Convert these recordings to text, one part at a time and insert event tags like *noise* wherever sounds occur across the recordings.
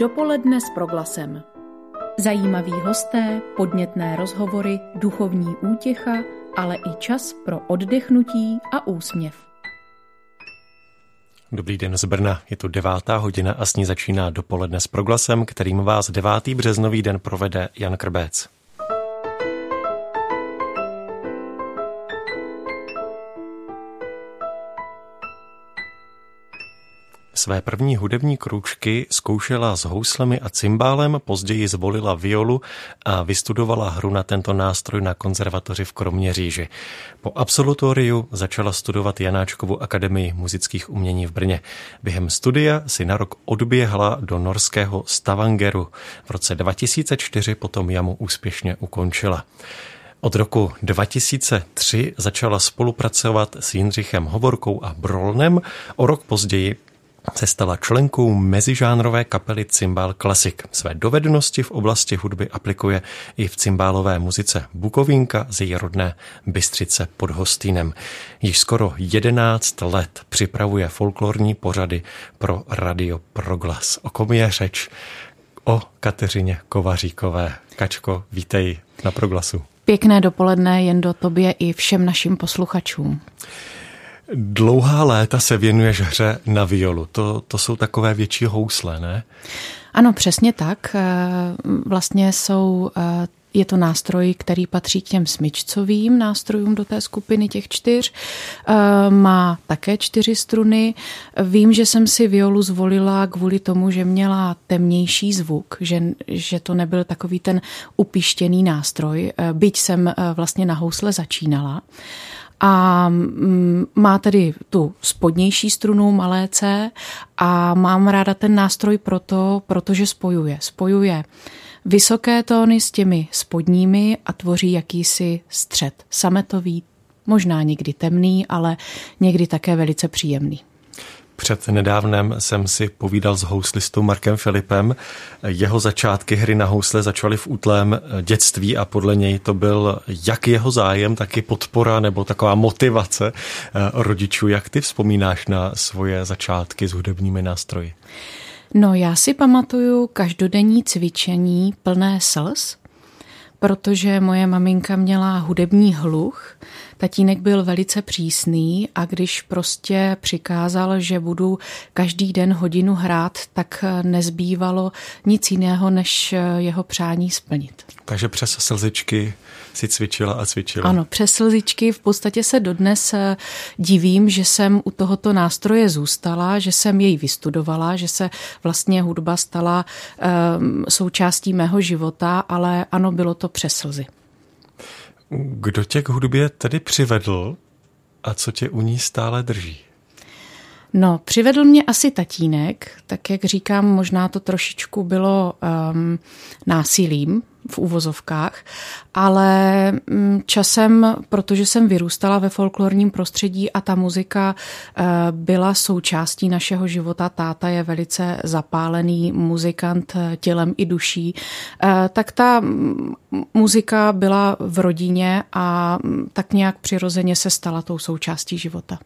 Dopoledne s proglasem. Zajímaví hosté, podnětné rozhovory, duchovní útěcha, ale i čas pro oddechnutí a úsměv. Dobrý den z Brna, je tu devátá hodina a s ní začíná dopoledne s proglasem, kterým vás devátý březnový den provede Jan Krbec. Své první hudební kručky zkoušela s houslemi a cymbálem, později zvolila violu a vystudovala hru na tento nástroj na konzervatoři v Kroměříži. Po absolutoriu začala studovat Janáčkovu akademii muzických umění v Brně. Během studia si na rok odběhla do norského Stavangeru. V roce 2004 potom jamu úspěšně ukončila. Od roku 2003 začala spolupracovat s Jindřichem Hovorkou a Brolnem. O rok později se stala členkou mezižánrové kapely Cymbal Classic. Své dovednosti v oblasti hudby aplikuje i v cymbálové muzice Bukovínka z její rodné Bystřice pod Hostýnem. Již skoro 11 let připravuje folklorní pořady pro Radio Proglas. O kom je řeč? O Kateřině Kovaříkové. Kačko, vítej na Proglasu. Pěkné dopoledne jen do tobě i všem našim posluchačům. Dlouhá léta se věnuješ hře na violu. To, to jsou takové větší housle, ne? Ano, přesně tak. Eh, vlastně jsou eh, je to nástroj, který patří k těm smyčcovým nástrojům do té skupiny těch čtyř. Eh, má také čtyři struny. Vím, že jsem si violu zvolila kvůli tomu, že měla temnější zvuk, že, že to nebyl takový ten upištěný nástroj, byť jsem vlastně na housle začínala a mm, má tedy tu spodnější strunu malé C a mám ráda ten nástroj proto, protože spojuje. Spojuje vysoké tóny s těmi spodními a tvoří jakýsi střed. Sametový, možná někdy temný, ale někdy také velice příjemný. Před nedávnem jsem si povídal s houslistou Markem Filipem. Jeho začátky hry na housle začaly v útlém dětství a podle něj to byl jak jeho zájem, tak i podpora nebo taková motivace eh, rodičů. Jak ty vzpomínáš na svoje začátky s hudebními nástroji? No já si pamatuju každodenní cvičení plné slz, protože moje maminka měla hudební hluch, tatínek byl velice přísný a když prostě přikázal, že budu každý den hodinu hrát, tak nezbývalo nic jiného, než jeho přání splnit. Takže přes slzičky si cvičila a cvičila. Ano, přes slzičky v podstatě se dodnes eh, divím, že jsem u tohoto nástroje zůstala, že jsem jej vystudovala, že se vlastně hudba stala um, součástí mého života, ale ano, bylo to přes slzy. Kdo tě k hudbě tedy přivedl a co tě u ní stále drží? No, přivedl mě asi tatínek, tak jak říkám, možná to trošičku bylo um, násilím, v úvozovkách, ale mm, časem, protože jsem vyrůstala ve folklorním prostředí a ta muzika eh, byla součástí našeho života, táta je velice zapálený muzikant eh, tělem i duší, eh, tak ta mm, muzika byla v rodině a mm, tak nějak přirozeně se stala tou součástí života.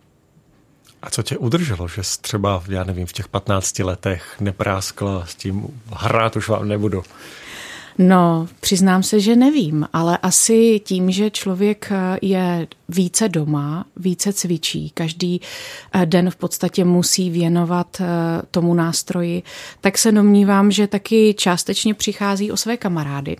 A co tě udrželo, že jsi třeba, já nevím, v těch 15 letech nepráskla s tím, hrát už vám nebudu? No, přiznám se, že nevím, ale asi tím, že člověk eh, je více doma, více cvičí, každý eh, den v podstatě musí věnovat eh, tomu nástroji, tak se domnívám, že taky částečně přichází o své kamarády.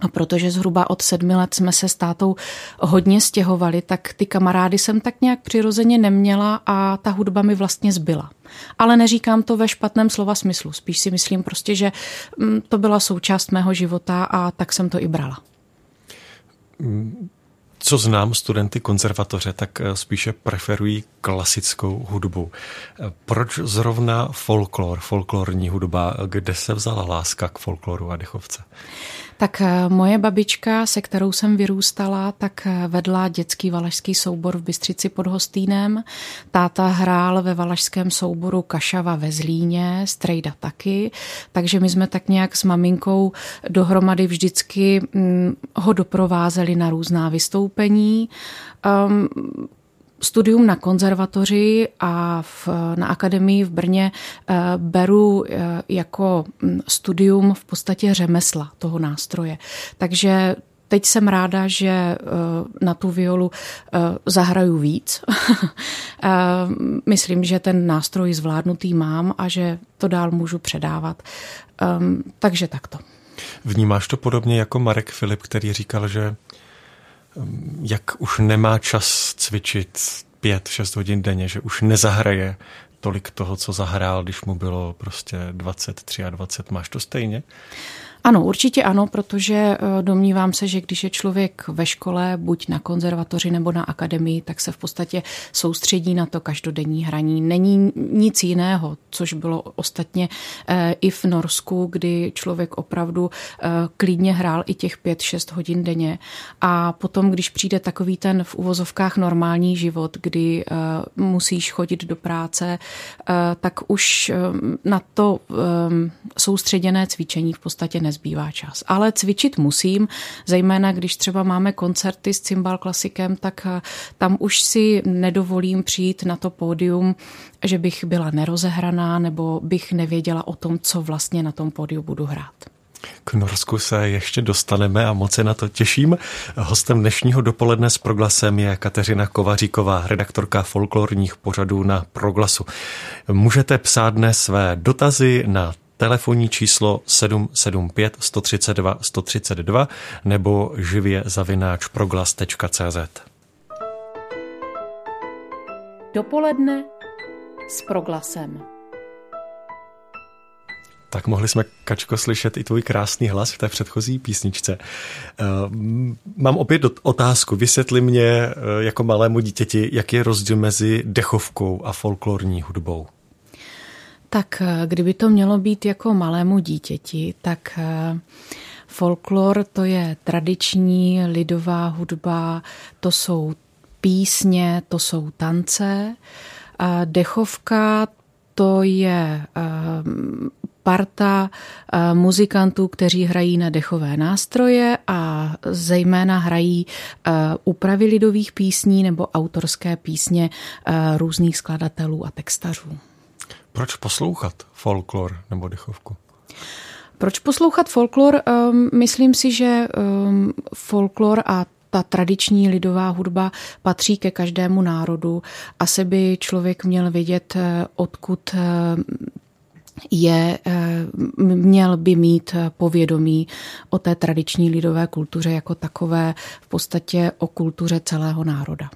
A protože zhruba od sedmi let jsme se s tátou hodně stěhovali, tak ty kamarády jsem tak nějak přirozeně neměla a ta hudba mi vlastně zbyla. Ale neříkám to ve špatném slova smyslu. Spíš si myslím prostě, že mm, to byla součást mého života a tak jsem to i brala. Co znám studenty konzervatoře, tak eh, spíše preferují klasickou hudbu. Eh, proč zrovna folklor, folklorní hudba? Kde se vzala láska k folkloru a dechovce? Tak eh, moje babička, se kterou jsem vyrůstala, tak eh, vedla dětský valašský soubor v Bystřici pod Hostýnem. Táta hrál ve valašském souboru Kašava ve Zlíně, Strejda taky, takže my jsme tak nějak s maminkou dohromady vždycky hm, ho doprovázeli na různá vystoupení. Um, studium na konzervatoři a v, na akademii v Brně beru jako mm, studium v podstatě řemesla toho nástroje. Takže Teď jsem ráda, že eh, na tu violu eh, zahraju víc. *laughs* Eh, myslím, že ten nástroj zvládnutý mám a že to dál můžu předávat. Ehm, takže takto. Vnímáš to podobně jako Marek Filip, který říkal, že jak už nemá čas cvičit pět, šest hodin denně, že už nezahraje tolik toho, co zahrál, když mu bylo prostě 23 a 20. Máš to stejně? Ano, určitě ano, protože eh, domnívám se, že když je člověk ve škole, buď na konzervatoři nebo na akademii, tak se v podstatě soustředí na to každodenní hraní. Není nic jiného, což bylo ostatně eh, i v Norsku, kdy člověk opravdu eh, klidně hrál i těch 5-6 hodin denně. A potom, když přijde takový ten v uvozovkách normální život, kdy musíš chodit do práce, tak už na to soustředěné cvičení v podstatě nezbývá čas. Ale cvičit musím, zejména když třeba máme koncerty s cymbal klasikem, tak eh, tam už si nedovolím přijít na to pódium, že bych byla nerozehraná nebo bych nevěděla o tom, co vlastně na tom pódiu budu hrát. K Norsku se ještě dostaneme a moc se na to těším. Hostem dnešního dopoledne s Proglasem je Kateřina Kovaříková, redaktorka folklorních pořadů na Proglasu. Můžete psát dnes své dotazy na telefonní číslo 775 132 132 nebo živě zavináč proglas.cz. Dopoledne s proglasem. Tak mohli jsme, Kačko, slyšet i tvůj krásný hlas v té předchozí písničce. Eh, mám opět otázku. Vysvětli mě eh, jako malému dítěti, jak je rozdíl mezi dechovkou a folklorní hudbou. Tak eh, kdyby to mělo být jako malému dítěti, tak eh, folklor to je tradiční lidová hudba, to jsou písně, to jsou tance. Dechovka to je eh, parta muzikantů, kteří hrají na dechové nástroje a zejména hrají úpravy lidových písní nebo autorské písně různých skladatelů a textařů. Proč poslouchat folklor nebo dechovku? Proč poslouchat folklor? Um, myslím si, že um, folklor a ta tradiční lidová hudba patří ke každému národu. Asi by člověk měl vědět, eh, odkud eh, je, eh, měl by mít povědomí o té tradiční lidové kultuře jako takové, v podstatě o kultuře celého národa.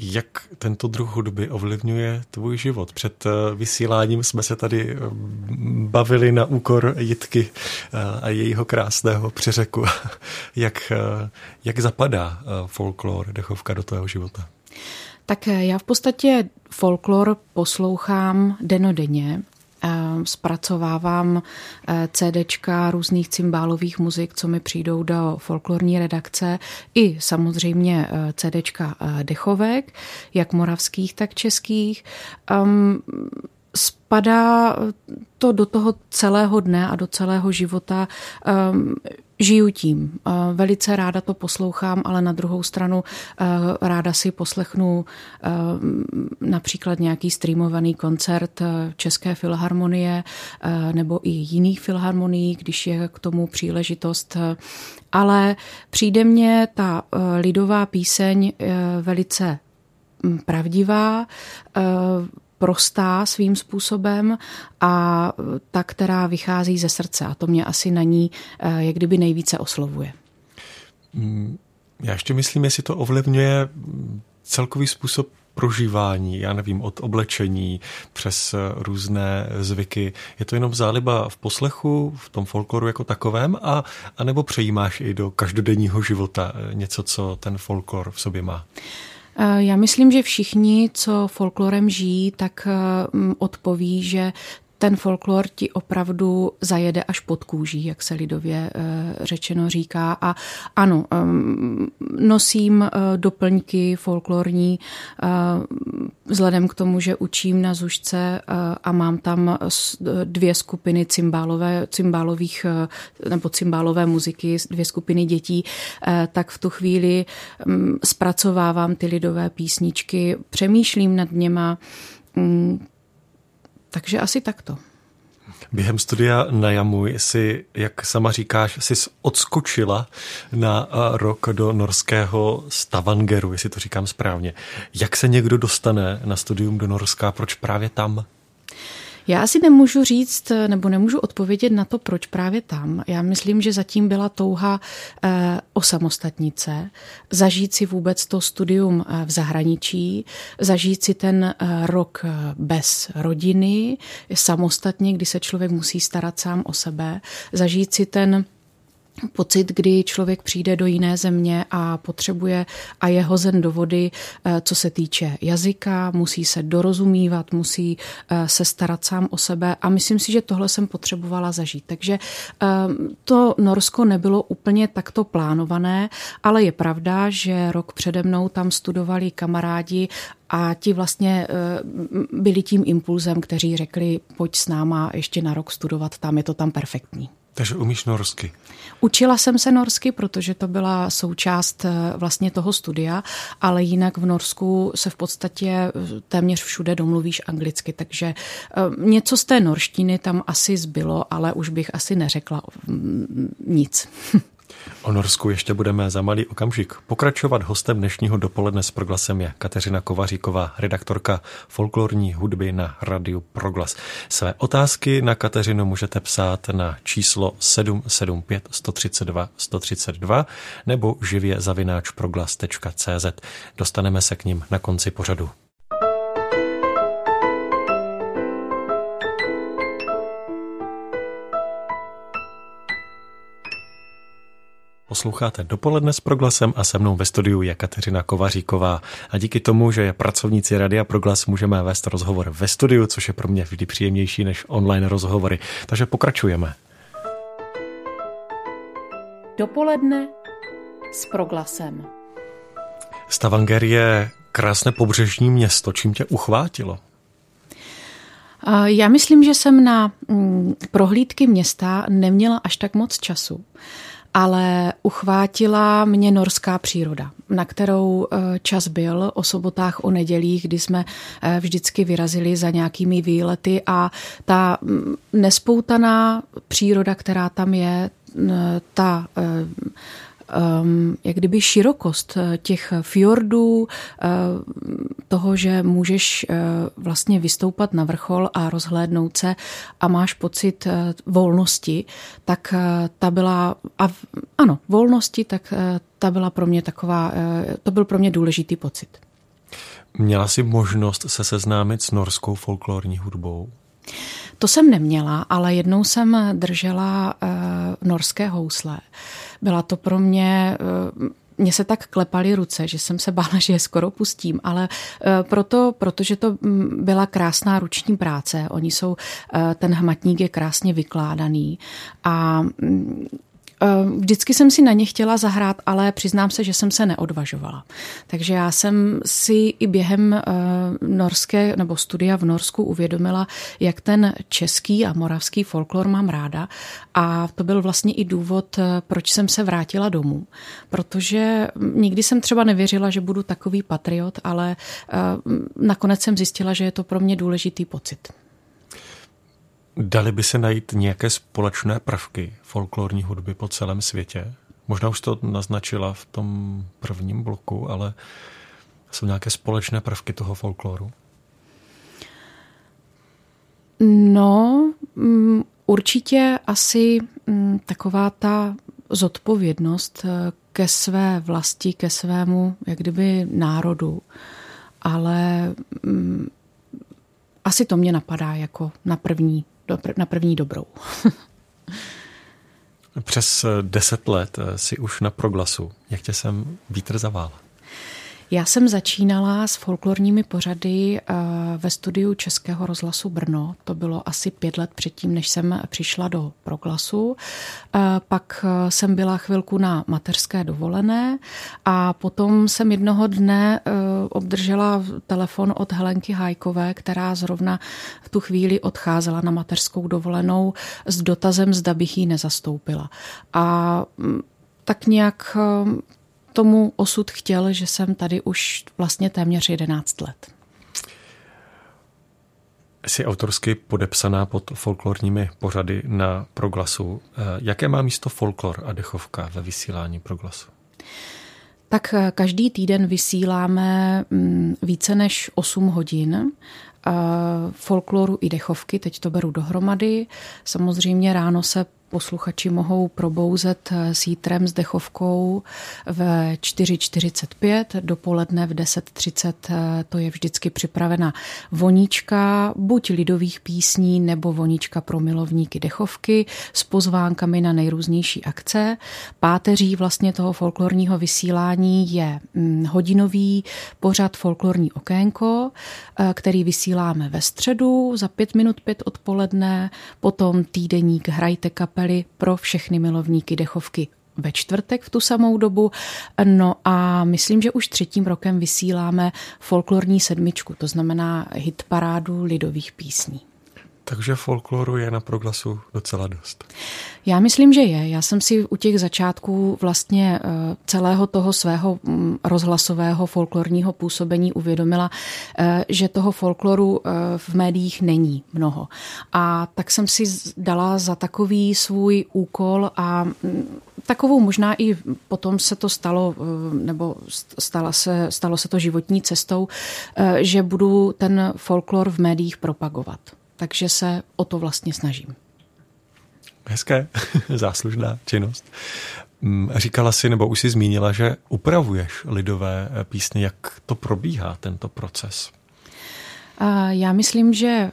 Jak tento druh hudby ovlivňuje tvůj život? Před eh, vysíláním jsme se tady eh, bavili na úkor Jitky eh, a jejího krásného přeřeku. *laughs* Jak, jak zapadá folklor, dechovka do tvého života? Tak já v podstatě folklor poslouchám denodenně zpracovávám eh, CDčka různých cymbálových muzik, co mi přijdou do folklorní redakce, i samozřejmě eh, CDčka eh, dechovek, jak moravských, tak českých. Spadá to do toho celého dne a do celého života žiju tím. Velice ráda to poslouchám, ale na druhou stranu ráda si poslechnu například nějaký streamovaný koncert České filharmonie nebo i jiných filharmonií, když je k tomu příležitost. Ale přijde mně ta lidová píseň velice pravdivá, prostá svým způsobem a ta, která vychází ze srdce. A to mě asi na ní eh, jak kdyby nejvíce oslovuje. Mm, já ještě myslím, jestli to ovlivňuje celkový způsob prožívání, já nevím, od oblečení přes různé zvyky. Je to jenom záliba v poslechu, v tom folkloru jako takovém, a, a nebo přejímáš i do každodenního života něco, co ten folklor v sobě má? Eh, já myslím, že všichni, co folklorem žijí, tak eh, odpoví, že ten folklor ti opravdu zajede až pod kůží, jak se lidově řečeno říká. A ano, nosím doplňky folklorní vzhledem k tomu, že učím na Zušce a mám tam dvě skupiny cymbálové, cymbálových nebo cymbálové muziky, dvě skupiny dětí, tak v tu chvíli mm, zpracovávám ty lidové písničky, přemýšlím nad něma, mm, takže asi takto. Během studia na Jamuj si, jak sama říkáš, si odskočila na rok do norského Stavangeru, jestli to říkám správně. Jak se někdo dostane na studium do Norska, proč právě tam? Já asi nemůžu říct, nebo nemůžu odpovědět na to, proč právě tam. Já myslím, že zatím byla touha eh, osamostatnice, zažít si vůbec to studium eh, v zahraničí, zažít si ten eh, rok bez rodiny, samostatně, kdy se člověk musí starat sám o sebe, zažít si ten pocit, kdy člověk přijde do jiné země a potřebuje a je hozen do vody, eh, co se týče jazyka, musí se dorozumívat, musí eh, se starat sám o sebe a myslím si, že tohle jsem potřebovala zažít. Takže eh, to Norsko nebylo úplně takto plánované, ale je pravda, že rok přede mnou tam studovali kamarádi a ti vlastně byli tím impulzem, kteří řekli, pojď s náma ještě na rok studovat tam, je to tam perfektní. Takže umíš norsky? Učila jsem se norsky, protože to byla součást eh, vlastně toho studia, ale jinak v Norsku se v podstatě eh, téměř všude domluvíš anglicky, takže eh, něco z té norštiny tam asi zbylo, ale už bych asi neřekla mm, nic. *laughs* O Norsku ještě budeme za malý okamžik pokračovat. Hostem dnešního dopoledne s Proglasem je Kateřina Kovaříková, redaktorka folklorní hudby na Radiu Proglas. Své otázky na Kateřinu můžete psát na číslo 775 132 132 nebo živě zavináč proglas.cz. Dostaneme se k ním na konci pořadu. Posloucháte dopoledne s Proglasem a se mnou ve studiu je Kateřina Kovaříková. A díky tomu, že je pracovníci Radia Proglas, můžeme vést rozhovor ve studiu, což je pro mě vždy příjemnější než online rozhovory. Takže pokračujeme. Dopoledne s Proglasem. Stavanger je krásné pobřežní město. Čím tě uchvátilo? Já myslím, že jsem na mm, prohlídky města neměla až tak moc času ale uchvátila mě norská příroda, na kterou eh, čas byl o sobotách, o nedělích, kdy jsme eh, vždycky vyrazili za nějakými výlety a ta mm, nespoutaná příroda, která tam je, ta eh, um, jak kdyby širokost eh, těch fjordů, uh, toho, že můžeš uh, vlastně vystoupat na vrchol a rozhlédnout se a máš pocit uh, volnosti, tak uh, ta byla, a ano, volnosti, tak uh, ta byla pro mě taková, uh, to byl pro mě důležitý pocit. Měla jsi možnost se seznámit s norskou folklorní hudbou? To jsem neměla, ale jednou jsem držela uh, norské housle. Byla to pro mě uh, mně se tak klepaly ruce, že jsem se bála, *laughs* že je skoro pustím, ale proto, protože to mm, byla krásná ruční práce, oni jsou, ten hmatník je krásně vykládaný a mm, Eh, vždycky jsem si na ně chtěla zahrát, ale přiznám se, že jsem se neodvažovala. Takže já jsem si i během eh, norské nebo studia v Norsku uvědomila, jak ten český a moravský folklor mám ráda. A to byl vlastně i důvod, eh, proč jsem se vrátila domů. Protože nikdy jsem třeba nevěřila, že budu takový patriot, ale nakonec jsem zjistila, že je to pro mě důležitý pocit. Dali by se najít nějaké společné prvky folklorní hudby po celém světě? Možná už to naznačila v tom prvním bloku, ale jsou nějaké společné prvky toho folkloru? No, mm, určitě asi mm, taková ta zodpovědnost eh, ke své vlasti, ke svému, jak kdyby národu. Ale mm, asi to mě napadá jako na první na první dobrou. *laughs* Přes deset let si už na proglasu. Jak tě sem vítr zavál? Já jsem začínala s folklorními pořady eh, ve studiu Českého rozhlasu Brno. To bylo asi pět let předtím, než jsem přišla do proglasu. Eh, pak eh, jsem byla chvilku na mateřské dovolené a potom jsem jednoho dne obdržela telefon od Helenky Hajkové, která zrovna v tu chvíli odcházela na mateřskou dovolenou s dotazem, zda bych ji nezastoupila. A mm, tak nějak tomu osud chtěl, že jsem tady už vlastně téměř 11 let. Jsi autorsky podepsaná pod folklorními pořady na proglasu. Eh, jaké má místo folklor a dechovka ve vysílání proglasu? Tak eh, každý týden vysíláme mm, více než 8 hodin eh, folkloru i dechovky, teď to beru dohromady. Samozřejmě ráno se posluchači mohou probouzet eh, s jítrem s dechovkou v 4.45, dopoledne v 10.30 eh, to je vždycky připravena voníčka, buď lidových písní nebo voníčka pro milovníky dechovky s pozvánkami na nejrůznější akce. Páteří vlastně toho folklorního vysílání je mm, hodinový pořad folklorní okénko, eh, který vysíláme ve středu za pět minut pět odpoledne, potom týdeník Hrajte kapel kapely pro všechny milovníky dechovky ve čtvrtek v tu samou dobu. No a myslím, že už třetím rokem vysíláme folklorní sedmičku, to znamená hit parádu lidových písní. Takže folkloru je na proglasu docela dost. Já myslím, že je. Já jsem si u těch začátků vlastně eh, celého toho svého mm, rozhlasového folklorního působení uvědomila, eh, že toho folkloru eh, v médiích není mnoho. A tak jsem si dala za takový svůj úkol a mm, takovou možná i potom se to stalo, nebo stalo se, stalo se to životní cestou, že budu ten folklor v médiích propagovat takže se o to vlastně snažím. Hezké, *laughs* záslužná činnost. Mm, říkala si, nebo už si zmínila, že upravuješ lidové písně. Jak to probíhá, tento proces? Já myslím, že eh,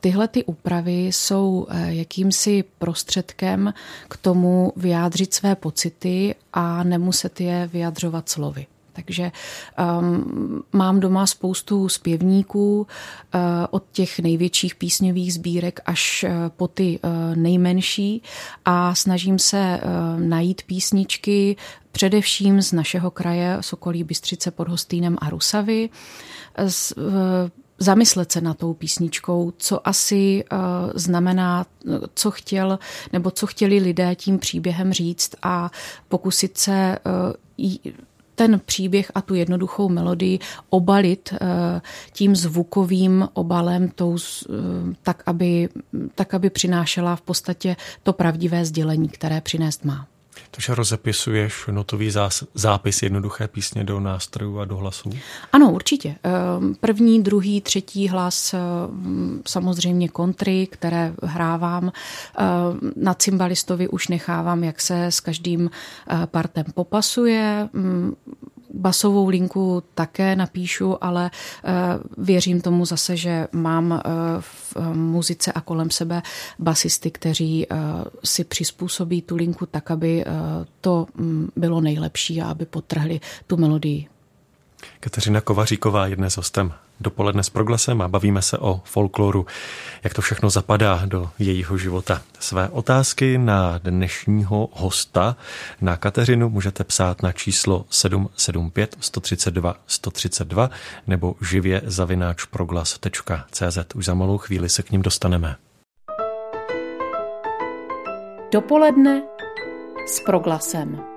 tyhle ty úpravy jsou eh, jakýmsi prostředkem k tomu vyjádřit své pocity a nemuset je vyjadřovat slovy. Takže um, mám doma spoustu zpěvníků uh, od těch největších písňových sbírek až uh, po ty uh, nejmenší a snažím se uh, najít písničky především z našeho kraje Sokolí Bystřice pod Hostýnem a Rusavy. Z, uh, zamyslet se na tou písničkou, co asi uh, znamená, co chtěl nebo co chtěli lidé tím příběhem říct a pokusit se uh, ten příběh a tu jednoduchou melodii obalit eh, tím zvukovým obalem, tou, eh, tak, aby, tak, aby přinášela v podstatě to pravdivé sdělení, které přinést má. Takže rozepisuješ notový zápis jednoduché písně do nástrojů a do hlasů? Ano, určitě. Ehm, první, druhý, třetí hlas, ehm, samozřejmě kontry, které hrávám. Ehm, na cymbalistovi už nechávám, jak se s každým eh, partem popasuje basovou linku také napíšu, ale eh, věřím tomu zase, že mám eh, v muzice a kolem sebe basisty, kteří eh, si přizpůsobí tu linku tak, aby to mm, bylo nejlepší a aby potrhli tu melodii. Kateřina Kovaříková je dnes hostem dopoledne s proglasem a bavíme se o folkloru, jak to všechno zapadá do jejího života. Své otázky na dnešního hosta, na Kateřinu, můžete psát na číslo 775 132 132 nebo živě zavináč proglas.cz. Už za malou chvíli se k ním dostaneme. Dopoledne s proglasem.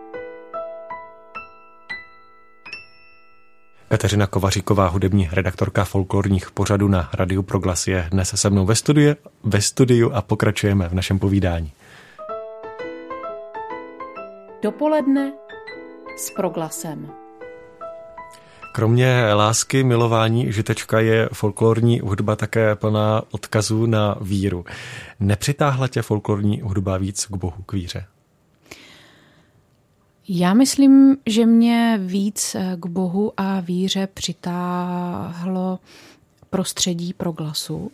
Kateřina Kovaříková, hudební redaktorka folklorních pořadů na Radiu Proglas je dnes se mnou ve studiu, ve studiu a pokračujeme v našem povídání. Dopoledne s Proglasem. Kromě lásky, milování, žitečka je folklorní hudba také plná odkazů na víru. Nepřitáhla tě folklorní hudba víc k Bohu, k víře? Já myslím, že mě víc eh, k Bohu a víře přitáhlo prostředí pro glasu,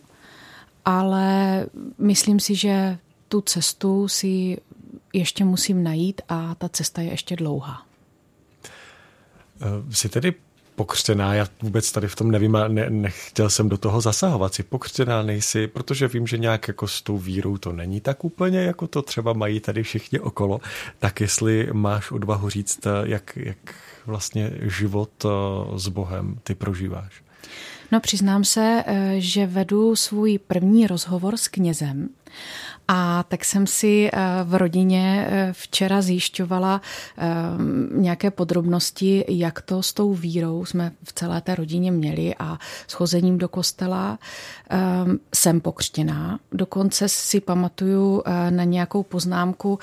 ale myslím si, že tu cestu si ještě musím najít a ta cesta je ještě dlouhá. Eh, jsi tedy pokřtěná, já vůbec tady v tom nevím a ne, nechtěl jsem do toho zasahovat, si. Pokřtěná nejsi, protože vím, že nějak jako s tou vírou to není tak úplně, jako to třeba mají tady všichni okolo, tak jestli máš odvahu říct, jak, jak vlastně život eh, s Bohem ty prožíváš. No přiznám se, eh, že vedu svůj první rozhovor s knězem a tak jsem si eh, v rodině eh, včera zjišťovala eh, nějaké podrobnosti, jak to s tou vírou jsme v celé té rodině měli a schozením do kostela. Jsem pokřtěná. Dokonce si pamatuju na nějakou poznámku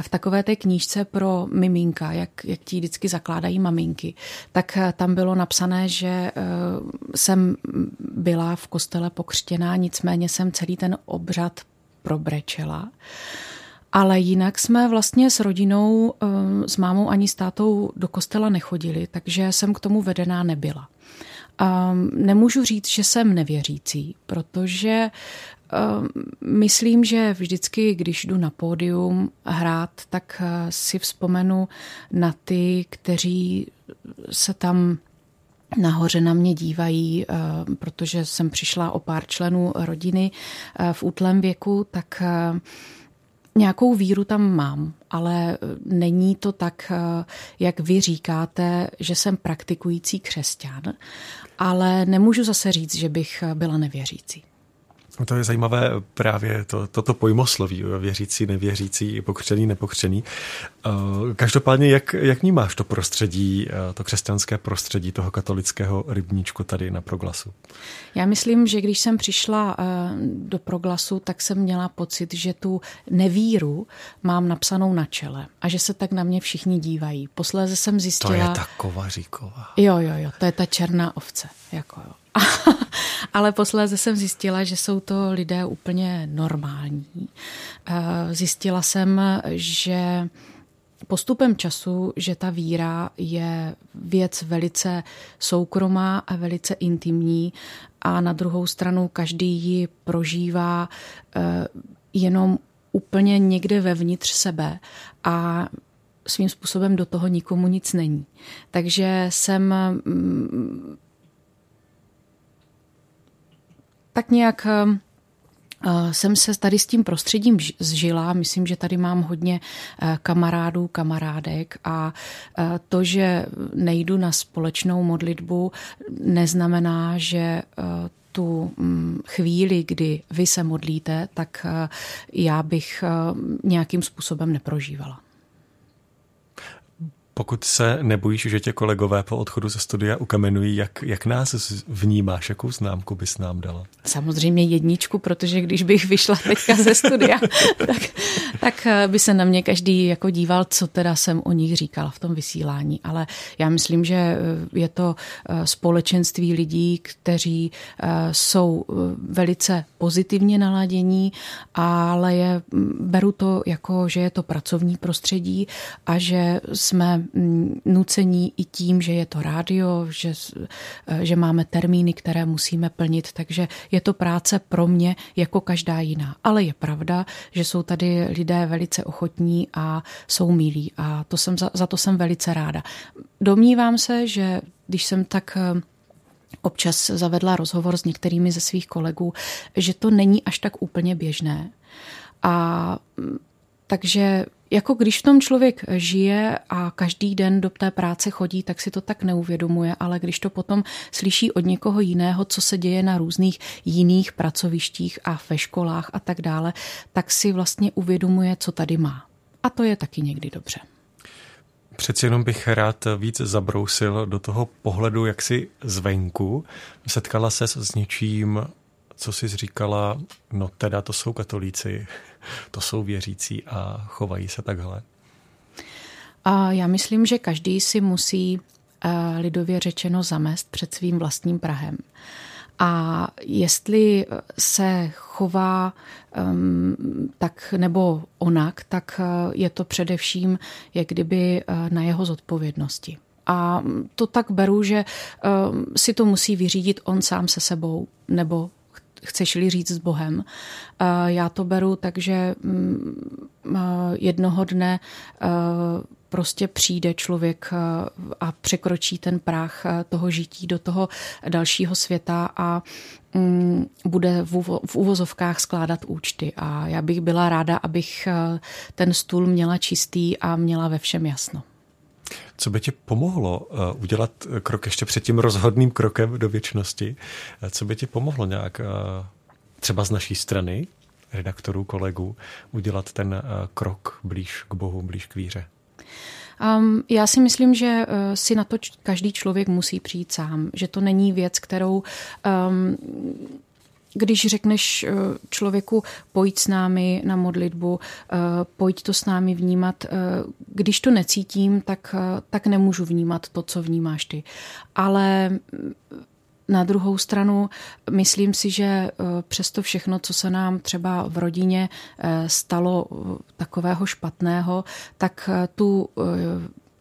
v takové té knížce pro miminka, jak, jak ti vždycky zakládají maminky. Tak tam bylo napsané, že jsem byla v kostele pokřtěná, nicméně jsem celý ten obřad probrečela. Ale jinak jsme vlastně s rodinou, eh, s mámou ani s tátou do kostela nechodili, takže jsem k tomu vedená nebyla. Nemůžu říct, že jsem nevěřící, protože eh, myslím, že vždycky, když jdu na pódium hrát, tak eh, si vzpomenu na ty, kteří se tam nahoře na mě dívají, eh, protože jsem přišla o pár členů rodiny eh, v útlém věku, tak eh, nějakou víru tam mám, ale není to tak, jak vy říkáte, že jsem praktikující křesťan, ale nemůžu zase říct, že bych byla nevěřící. No to je zajímavé právě to, toto pojmosloví, věřící, nevěřící, pokřený, nepokřený. Eh, každopádně, jak, jak vnímáš to prostředí, eh, to křesťanské prostředí toho katolického rybníčku tady na Proglasu? Já myslím, že když jsem přišla eh, do Proglasu, tak jsem měla pocit, že tu nevíru mám napsanou na čele a že se tak na mě všichni dívají. Posléze jsem zjistila... To je ta kovaříková. Jo, jo, jo, to je ta černá ovce. Jako jo. *laughs* Ale posléze jsem zjistila, že jsou to lidé úplně normální. Eh, zjistila jsem, že postupem času, že ta víra je věc velice soukromá a velice intimní a na druhou stranu každý ji prožívá eh, jenom úplně někde vevnitř sebe a svým způsobem do toho nikomu nic není. Takže jsem tak nějak eh, eh, jsem se tady s tím prostředím zžila. Myslím, že tady mám hodně eh, kamarádů, kamarádek a to, že nejdu na společnou modlitbu, neznamená, že tu mm, chvíli, kdy vy se modlíte, tak já bych nějakým způsobem neprožívala. Pokud se nebojíš, že tě kolegové po odchodu ze studia ukamenují, jak, jak nás vnímáš, jakou známku bys nám dala? Samozřejmě jedničku, protože když bych vyšla teďka ze studia, *laughs* tak, tak eh, by se na mě každý jako díval, co teda jsem o nich říkala v tom vysílání. Ale já myslím, že eh, je to eh, společenství lidí, kteří jsou velice pozitivně naladění, ale je, beru to jako, že je to pracovní prostředí a že jsme nucení i tím, že je to rádio, že, eh, že máme termíny, které musíme plnit, takže je to práce pro mě jako každá jiná. Ale je pravda, že jsou tady lidé velice ochotní a jsou milí a to jsem, za, za to jsem velice ráda. Domnívám se, že když jsem tak eh, občas zavedla rozhovor s některými ze svých kolegů, že to není až tak úplně běžné. A mm, takže jako když v tom člověk žije a každý den do té práce chodí, tak si to tak neuvědomuje, ale když to potom slyší od někoho jiného, co se děje na různých jiných pracovištích a ve školách a tak dále, tak si vlastně uvědomuje, co tady má. A to je taky někdy dobře. Přeci jenom bych rád víc zabrousil do toho pohledu jaksi zvenku. Setkala se s něčím, co jsi říkala, no teda to jsou katolíci, *laughs* to jsou věřící a chovají se takhle? A já myslím, že každý si musí eh, lidově řečeno zamést před svým vlastním Prahem. A jestli se chová um, tak nebo onak, tak eh, je to především jak kdyby eh, na jeho zodpovědnosti. A to tak beru, že um, si to musí vyřídit on sám se sebou nebo chceš-li říct s Bohem. Já to beru tak, že mm, jednoho dne prostě přijde člověk a překročí ten práh toho žití do toho dalšího světa a mm, bude v uvozovkách skládat účty. A já bych byla ráda, abych ten stůl měla čistý a měla ve všem jasno. Co by ti pomohlo uh, udělat krok ještě před tím rozhodným krokem do věčnosti? Uh, co by ti pomohlo nějak uh, třeba z naší strany, redaktorů, kolegů, udělat ten krok blíž k Bohu, blíž k víře? Um, já si myslím, že uh, si na to každý člověk musí přijít sám, že to není věc, kterou um, když řekneš eh, člověku, pojď s námi na modlitbu, eh, pojď to s námi vnímat, eh, když to necítím, tak, tak nemůžu vnímat to, co vnímáš ty. Ale mm, na druhou stranu myslím si, že přesto všechno, co se nám třeba v rodině stalo takového špatného, tak tu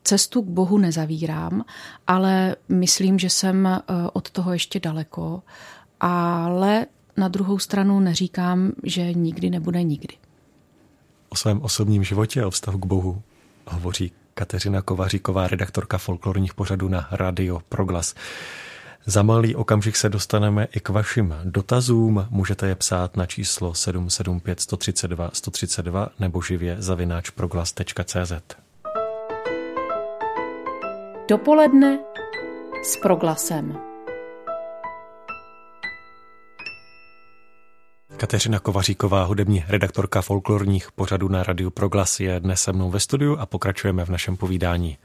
cestu k Bohu nezavírám, ale myslím, že jsem od toho ještě daleko. Ale na druhou stranu neříkám, že nikdy nebude nikdy. O svém osobním životě a vztahu k Bohu hovoří Kateřina Kovaříková, redaktorka folklorních pořadů na Radio Proglas. Za malý okamžik se dostaneme i k vašim dotazům. Můžete je psát na číslo 775 132 132 nebo živě zavináč proglas.cz. Dopoledne s proglasem. Kateřina Kovaříková, hudební redaktorka folklorních pořadů na Radiu Proglas, je dnes se mnou ve studiu a pokračujeme v našem povídání.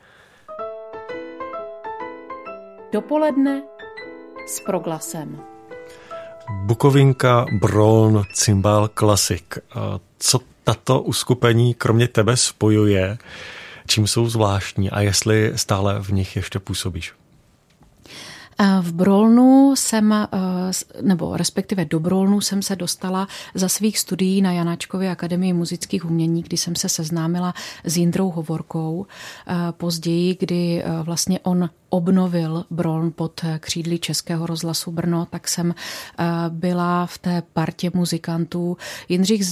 Dopoledne s Proglasem. Bukovinka, Bron, Cymbal, Klasik. Co tato uskupení kromě tebe spojuje? Čím jsou zvláštní a jestli stále v nich ještě působíš? V Brolnu jsem, eh, nebo respektive do Brolnu jsem se dostala za svých studií na Janáčkově akademii muzických umění, kdy jsem se seznámila s Jindrou Hovorkou. Eh, později, kdy eh, vlastně on obnovil Broln pod křídly Českého rozhlasu Brno, tak jsem byla v té partě muzikantů. Jindřich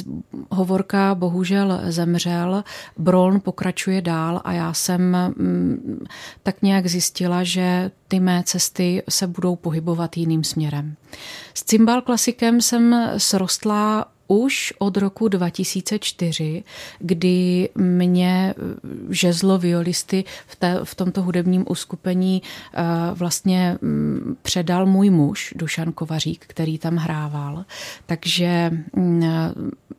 Hovorka bohužel zemřel, Broln pokračuje dál a já jsem mm, tak nějak zjistila, že ty mé cesty se budou pohybovat jiným směrem. S cymbal klasikem jsem srostlá už od roku 2004, kdy mě žezlo violisty v, té, v tomto hudebním uskupení eh, vlastně mm, předal můj muž, Dušan Kovařík, který tam hrával. Takže mm,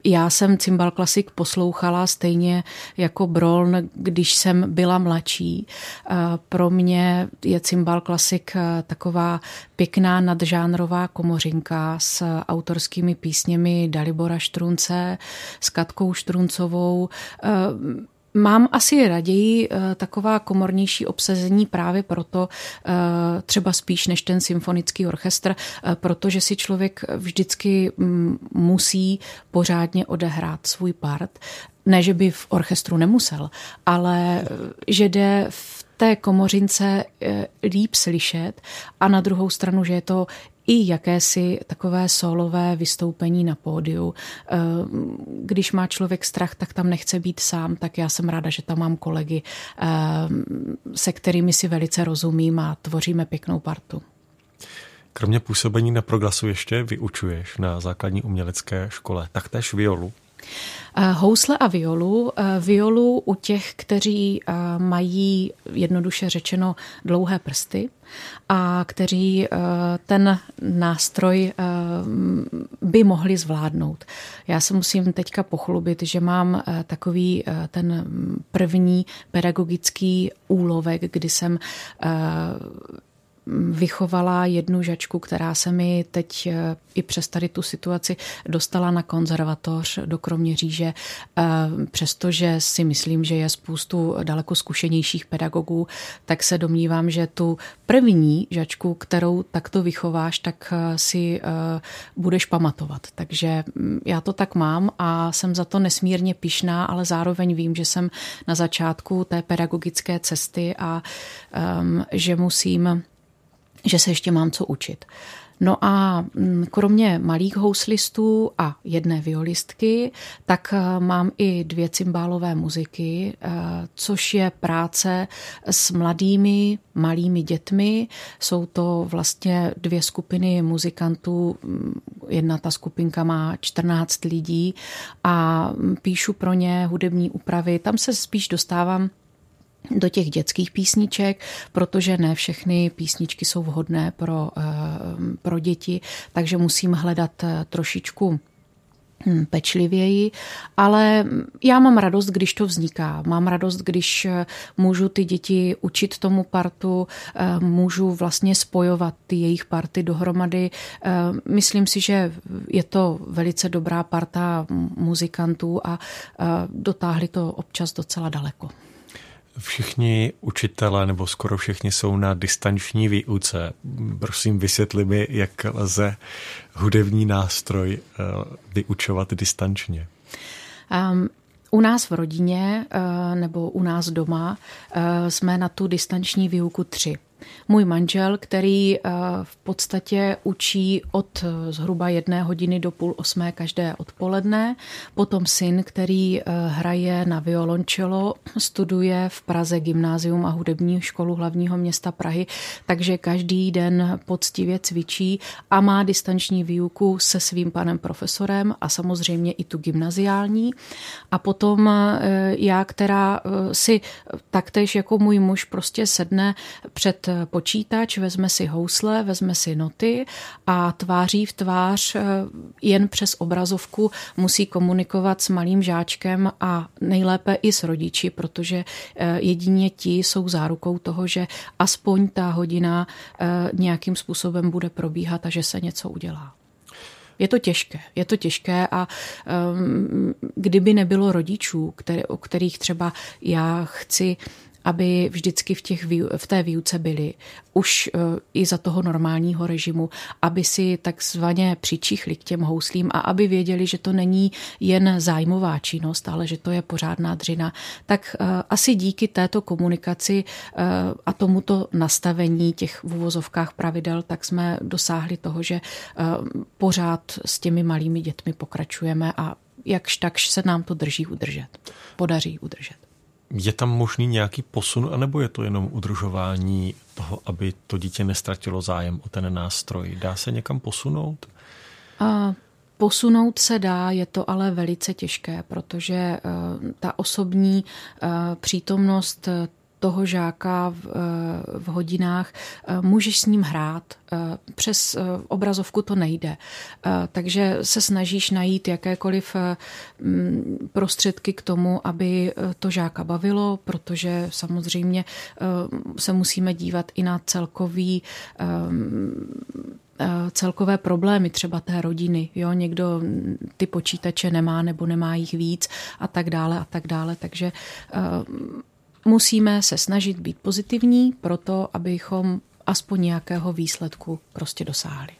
já jsem cymbal klasik poslouchala stejně jako Broln, když jsem byla mladší. Eh, pro mě je cymbal klasik eh, taková pěkná nadžánrová komořinka s autorskými písněmi Dalibora Štrunce, s Katkou Štruncovou. Eh, mám asi raději taková komornější obsazení právě proto, třeba spíš než ten symfonický orchestr, protože si člověk vždycky mm, musí pořádně odehrát svůj part. Ne, že by v orchestru nemusel, ale že jde v té komořince eh, líp slyšet a na druhou stranu, že je to i jakési takové solové vystoupení na pódiu. Eh, když má člověk strach, tak tam nechce být sám, tak já jsem ráda, že tam mám kolegy, eh, se kterými si velice rozumím a tvoříme pěknou partu. Kromě působení na proglasu ještě vyučuješ na základní umělecké škole taktéž violu. Eh, housle a violu. Eh, violu u těch, kteří eh, mají jednoduše řečeno dlouhé prsty a kteří ten nástroj by mohli zvládnout. Já se musím teďka pochlubit, že mám takový ten první pedagogický úlovek, kdy jsem vychovala jednu žačku, která se mi teď eh, i přes tady tu situaci dostala na konzervatoř do Kroměříže, eh, přestože si myslím, že je spoustu daleko zkušenějších pedagogů, tak se domnívám, že tu první žačku, kterou takto vychováš, tak eh, si budeš pamatovat. Takže mm, já to tak mám a jsem za to nesmírně pišná, ale zároveň vím, že jsem na začátku té pedagogické cesty a um, že musím že se ještě mám co učit. No a mm, kromě malých houslistů a jedné violistky, tak eh, mám i dvě cymbálové muziky, eh, což je práce s mladými malými dětmi. Jsou to vlastně dvě skupiny muzikantů. Mm, jedna ta skupinka má 14 lidí a mm, píšu pro ně hudební úpravy. Tam se spíš dostávám do těch dětských písniček, protože ne všechny písničky jsou vhodné pro, eh, pro děti, takže musím hledat eh, trošičku hm, pečlivěji, ale já mám radost, když to vzniká. Mám radost, když eh, můžu ty děti učit tomu partu, můžu vlastně spojovat ty jejich party dohromady. Myslím si, že je to velice dobrá parta muzikantů a dotáhli to občas docela daleko. Všichni učitelé, nebo skoro všichni, jsou na distanční výuce. Prosím, vysvětli mi, jak lze hudební nástroj eh, vyučovat distančně. Um, u nás v rodině eh, nebo u nás doma eh, jsme na tu distanční výuku tři. Můj manžel, který eh, v podstatě učí od eh, zhruba jedné hodiny do půl osmé každé odpoledne, potom syn, který eh, hraje na violončelo, studuje v Praze gymnázium a hudební školu hlavního města Prahy, takže každý den poctivě cvičí a má distanční výuku se svým panem profesorem a samozřejmě i tu gymnaziální. A potom já, která si taktéž jako můj muž prostě sedne před počítač, vezme si housle, vezme si noty a tváří v tvář eh, jen přes obrazovku musí komunikovat s malým žáčkem a nejlépe i s rodiči, protože eh, jedině ti jsou zárukou toho, že aspoň ta hodina eh, nějakým způsobem bude probíhat a že se něco udělá. Je to těžké, je to těžké a um, kdyby nebylo rodičů, které, o kterých třeba já chci aby vždycky v, těch, v té výuce byli už eh, i za toho normálního režimu, aby si takzvaně přičichli k těm houslím a aby věděli, že to není jen zájmová činnost, ale že to je pořádná dřina, tak eh, asi díky této komunikaci eh, a tomuto nastavení těch v uvozovkách pravidel, tak jsme dosáhli toho, že pořád s těmi malými dětmi pokračujeme a jakž takž se nám to drží udržet. Podaří udržet. Je tam možný nějaký posun, anebo je to jenom udržování toho, aby to dítě nestratilo zájem o ten nástroj? Dá se někam posunout? A Posunout se dá, je to ale velice těžké, protože ta osobní přítomnost toho žáka v, eh, v hodinách, eh, můžeš s ním hrát. Eh, přes obrazovku to nejde. Takže se snažíš najít jakékoliv mm, prostředky k tomu, aby to žáka bavilo, protože samozřejmě se musíme dívat i na celkový celkové problémy třeba té rodiny. Jo? Někdo ty počítače nemá nebo nemá jich víc a tak dále a tak dále. Takže musíme se snažit být pozitivní proto, abychom aspoň nějakého výsledku prostě dosáhli.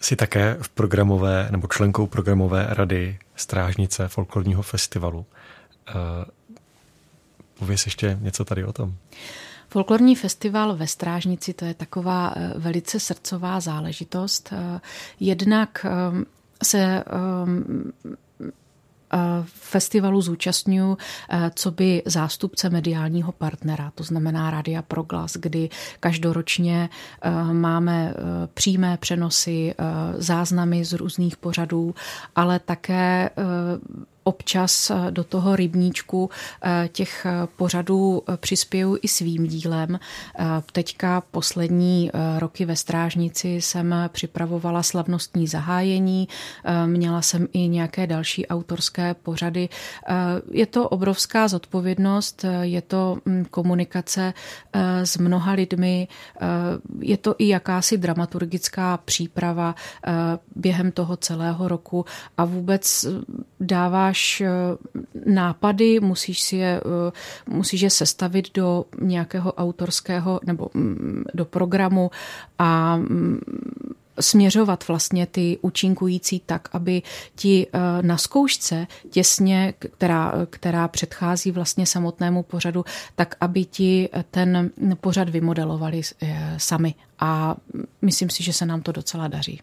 Jsi také v programové nebo členkou programové rady Strážnice folklorního festivalu. Uh, pověs ještě něco tady o tom. Folklorní festival ve Strážnici to je taková eh, velice srdcová záležitost. Eh, jednak se festivalu zúčastňuji eh, co by zástupce mediálního partnera, to znamená Radia Proglas, kdy každoročně eh, máme eh, přímé přenosy, záznamy z různých pořadů, ale také občas eh, do toho rybníčku eh, těch eh, pořadů přispěju i svým dílem. Teďka poslední roky ve Strážnici jsem připravovala slavnostní zahájení, měla jsem i nějaké další autorské pořady. Je to obrovská zodpovědnost, je to hm, komunikace s mnoha lidmi, je to i jakási dramaturgická příprava během toho celého roku a vůbec dáváš máš eh, nápady, musíš si je, eh, musíš je sestavit do nějakého autorského nebo mm, do programu a mm, směřovat vlastně ty účinkující tak, aby ti na zkoušce těsně, která, která předchází vlastně samotnému pořadu, tak aby ti ten pořad vymodelovali sami. A myslím si, že se nám to docela daří.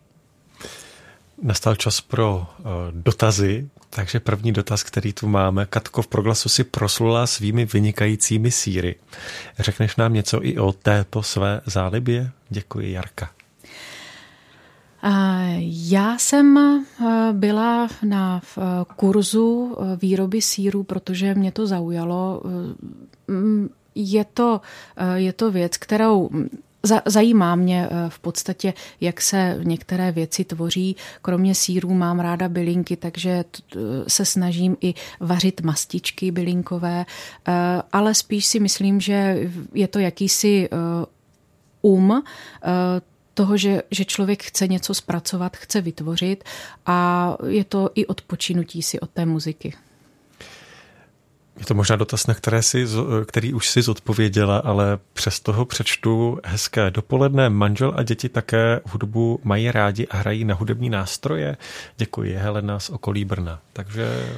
Nastal čas pro uh, dotazy, takže první dotaz, který tu máme. Katko v proglasu si proslula svými vynikajícími síry. Řekneš nám něco i o této své zálibě? Děkuji, Jarka. Já jsem byla na kurzu výroby síru, protože mě to zaujalo. Je to, je to věc, kterou Zajímá mě eh, v podstatě, jak se některé věci tvoří. Kromě sírů mám ráda bylinky, takže se snažím i vařit mastičky bylinkové, eh, ale spíš si myslím, že je to jakýsi eh, um toho, že, že člověk chce něco zpracovat, chce vytvořit a je to i odpočinutí si od té muziky. Je to možná dotaz, na které si, který už si zodpověděla, ale přes toho přečtu hezké dopoledne. Manžel a děti také hudbu mají rádi a hrají na hudební nástroje. Děkuji, Helena z okolí Brna. Takže...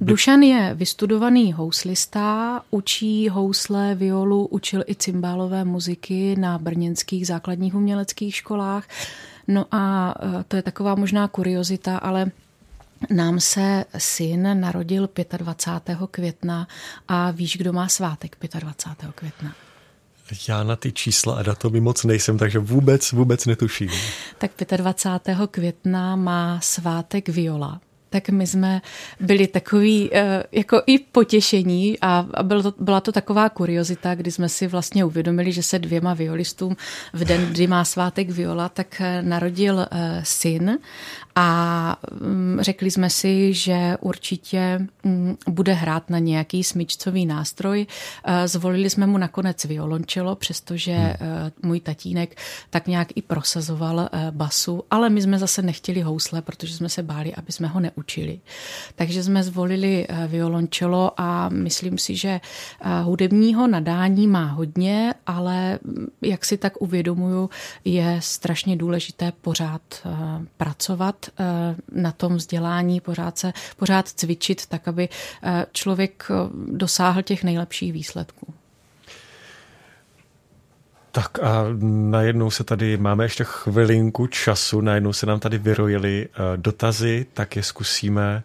Dušan je vystudovaný houslista, učí housle, violu, učil i cymbálové muziky na brněnských základních uměleckých školách. No a e, to je taková možná kuriozita, ale nám se syn narodil 25. května a víš, kdo má svátek 25. května? Já na ty čísla a datomy moc nejsem, takže vůbec, vůbec netuším. Tak 25. května má svátek Viola tak my jsme byli takový eh, jako i potěšení a byl to, byla to taková kuriozita, kdy jsme si vlastně uvědomili, že se dvěma violistům v den, kdy má svátek viola, tak eh, narodil eh, syn a mm, řekli jsme si, že určitě mm, bude hrát na nějaký smyčcový nástroj. Zvolili jsme mu nakonec violončelo, přestože hmm. můj tatínek tak nějak i prosazoval basu, ale my jsme zase nechtěli housle, protože jsme se báli, aby jsme ho neučili učili. Takže jsme zvolili eh, violončelo a myslím si, že eh, hudebního nadání má hodně, ale mm, jak si tak uvědomuju, je strašně důležité pořád eh, pracovat na tom vzdělání, pořád se pořád cvičit tak, aby člověk dosáhl těch nejlepších výsledků. Tak a najednou se tady, máme ještě chvilinku času, najednou se nám tady vyrojily uh, dotazy, tak je zkusíme.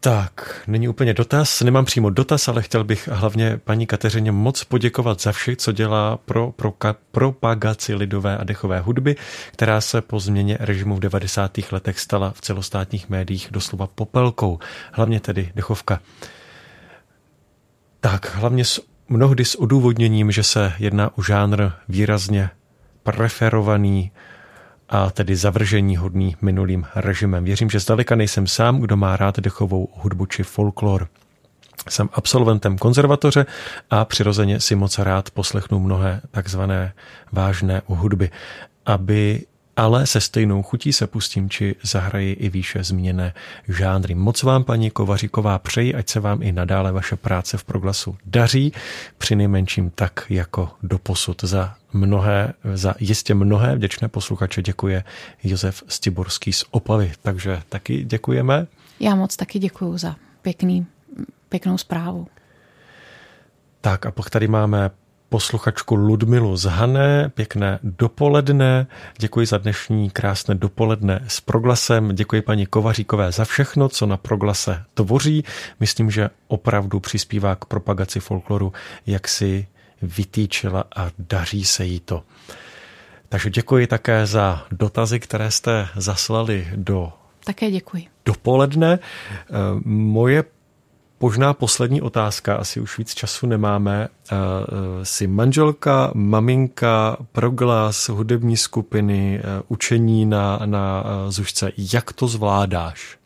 Tak, není úplně dotaz, nemám přímo dotaz, ale chtěl bych hlavně paní Kateřině moc poděkovat za vše, co dělá pro, pro propagaci lidové a dechové hudby, která se po změně režimu v 90. letech stala v celostátních médiích doslova popelkou, hlavně tedy dechovka. Tak, hlavně s mnohdy s odůvodněním, že se jedná o žánr výrazně preferovaný a tedy zavržení hodný minulým režimem. Věřím, že zdaleka nejsem sám, kdo má rád dechovou hudbu či folklor. Jsem absolventem konzervatoře a přirozeně si moc rád poslechnu mnohé takzvané vážné hudby, aby ale se stejnou chutí se pustím, či zahraji i výše zmíněné žánry. Moc vám, paní Kovaříková, přeji, ať se vám i nadále vaše práce v proglasu daří, při nejmenším tak jako doposud za mnohé, za jistě mnohé vděčné posluchače děkuje Josef Stiborský z Opavy. Takže taky děkujeme. Já moc taky děkuji za pěkný, pěknou zprávu. Tak a pak tady máme posluchačku Ludmilu z Hané. Pěkné dopoledne. Děkuji za dnešní krásné dopoledne s Proglasem. Děkuji paní Kovaříkové za všechno, co na Proglase tvoří. Myslím, že opravdu přispívá k propagaci folkloru, jak si vytýčila a daří se jí to. Takže děkuji také za dotazy, které jste zaslali do také děkuji. Dopoledne. Moje Možná poslední otázka, asi už víc času nemáme. Uh, jsi manželka, maminka, proglas, hudební skupiny, uh, učení na, na zušce. Jak to zvládáš?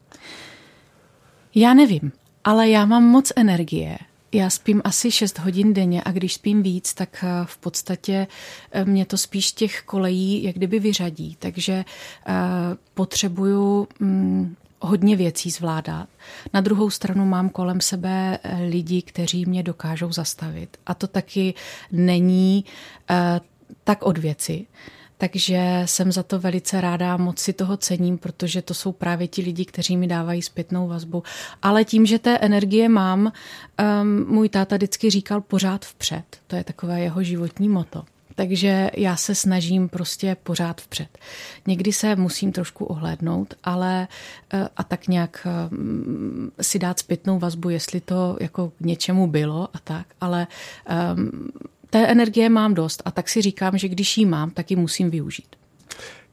Já nevím, ale já mám moc energie. Já spím asi 6 hodin denně a když spím víc, tak v podstatě mě to spíš těch kolejí jak kdyby vyřadí. Takže potřebuju mm, hodně věcí zvládat. Na druhou stranu mám kolem sebe eh, lidi, kteří mě dokážou zastavit. A to taky není uh, tak od věci. Takže jsem za to velice ráda, moc si toho cením, protože to jsou právě ti lidi, kteří mi dávají zpětnou vazbu. Ale tím, že té energie mám, um, můj táta vždycky říkal pořád vpřed. To je takové jeho životní moto. Takže já se snažím prostě pořád vpřed. Někdy se musím trošku ohlédnout, ale eh, a tak nějak eh, si dát zpětnou vazbu, jestli to jako k něčemu bylo a tak, ale um, té energie mám dost a tak si říkám, že když ji mám, tak ji musím využít.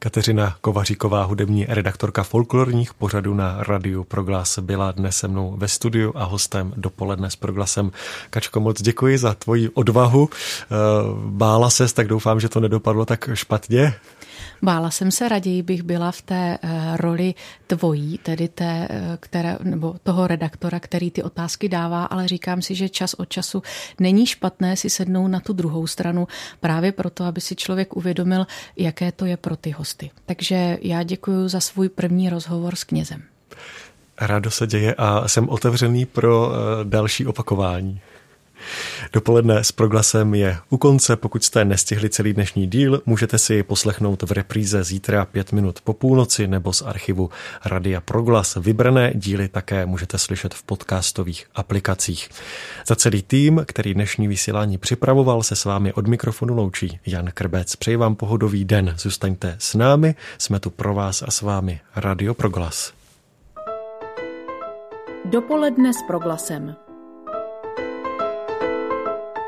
Kateřina Kovaříková, hudební redaktorka folklorních pořadů na Radiu Proglas, byla dnes se mnou ve studiu a hostem dopoledne s Proglasem. Kačko, moc děkuji za tvoji odvahu. Eh, bála ses, tak doufám, že to nedopadlo tak špatně. Bála jsem se, raději bych byla v té uh, roli tvojí, tedy té, uh, které, nebo toho redaktora, který ty otázky dává, ale říkám si, že čas od času není špatné si sednout na tu druhou stranu právě proto, aby si člověk uvědomil, jaké to je pro ty hosty. Takže já děkuji za svůj první rozhovor s knězem. Rádo se děje a jsem otevřený pro uh, další opakování. Dopoledne s proglasem je u konce. Pokud jste nestihli celý dnešní díl, můžete si ji poslechnout v repríze zítra pět minut po půlnoci nebo z archivu Radia Proglas. Vybrané díly také můžete slyšet v podcastových aplikacích. Za celý tým, který dnešní vysílání připravoval, se s vámi od mikrofonu loučí Jan Krbec. Přeji vám pohodový den. Zůstaňte s námi, jsme tu pro vás a s vámi Radio Proglas. Dopoledne s proglasem.